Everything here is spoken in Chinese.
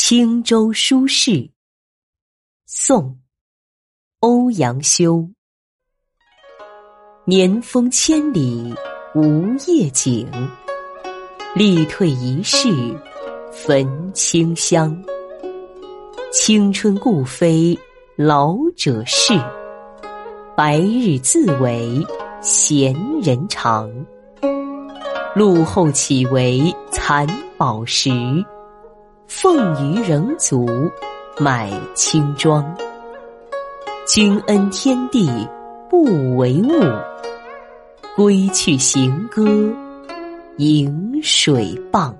青州书事，宋·欧阳修。年风千里无夜景，力退一世焚清香。青春故非老者事，白日自为闲人长。路后岂为残宝石？凤于仍足买轻装。君恩天地不为物，归去行歌迎水傍。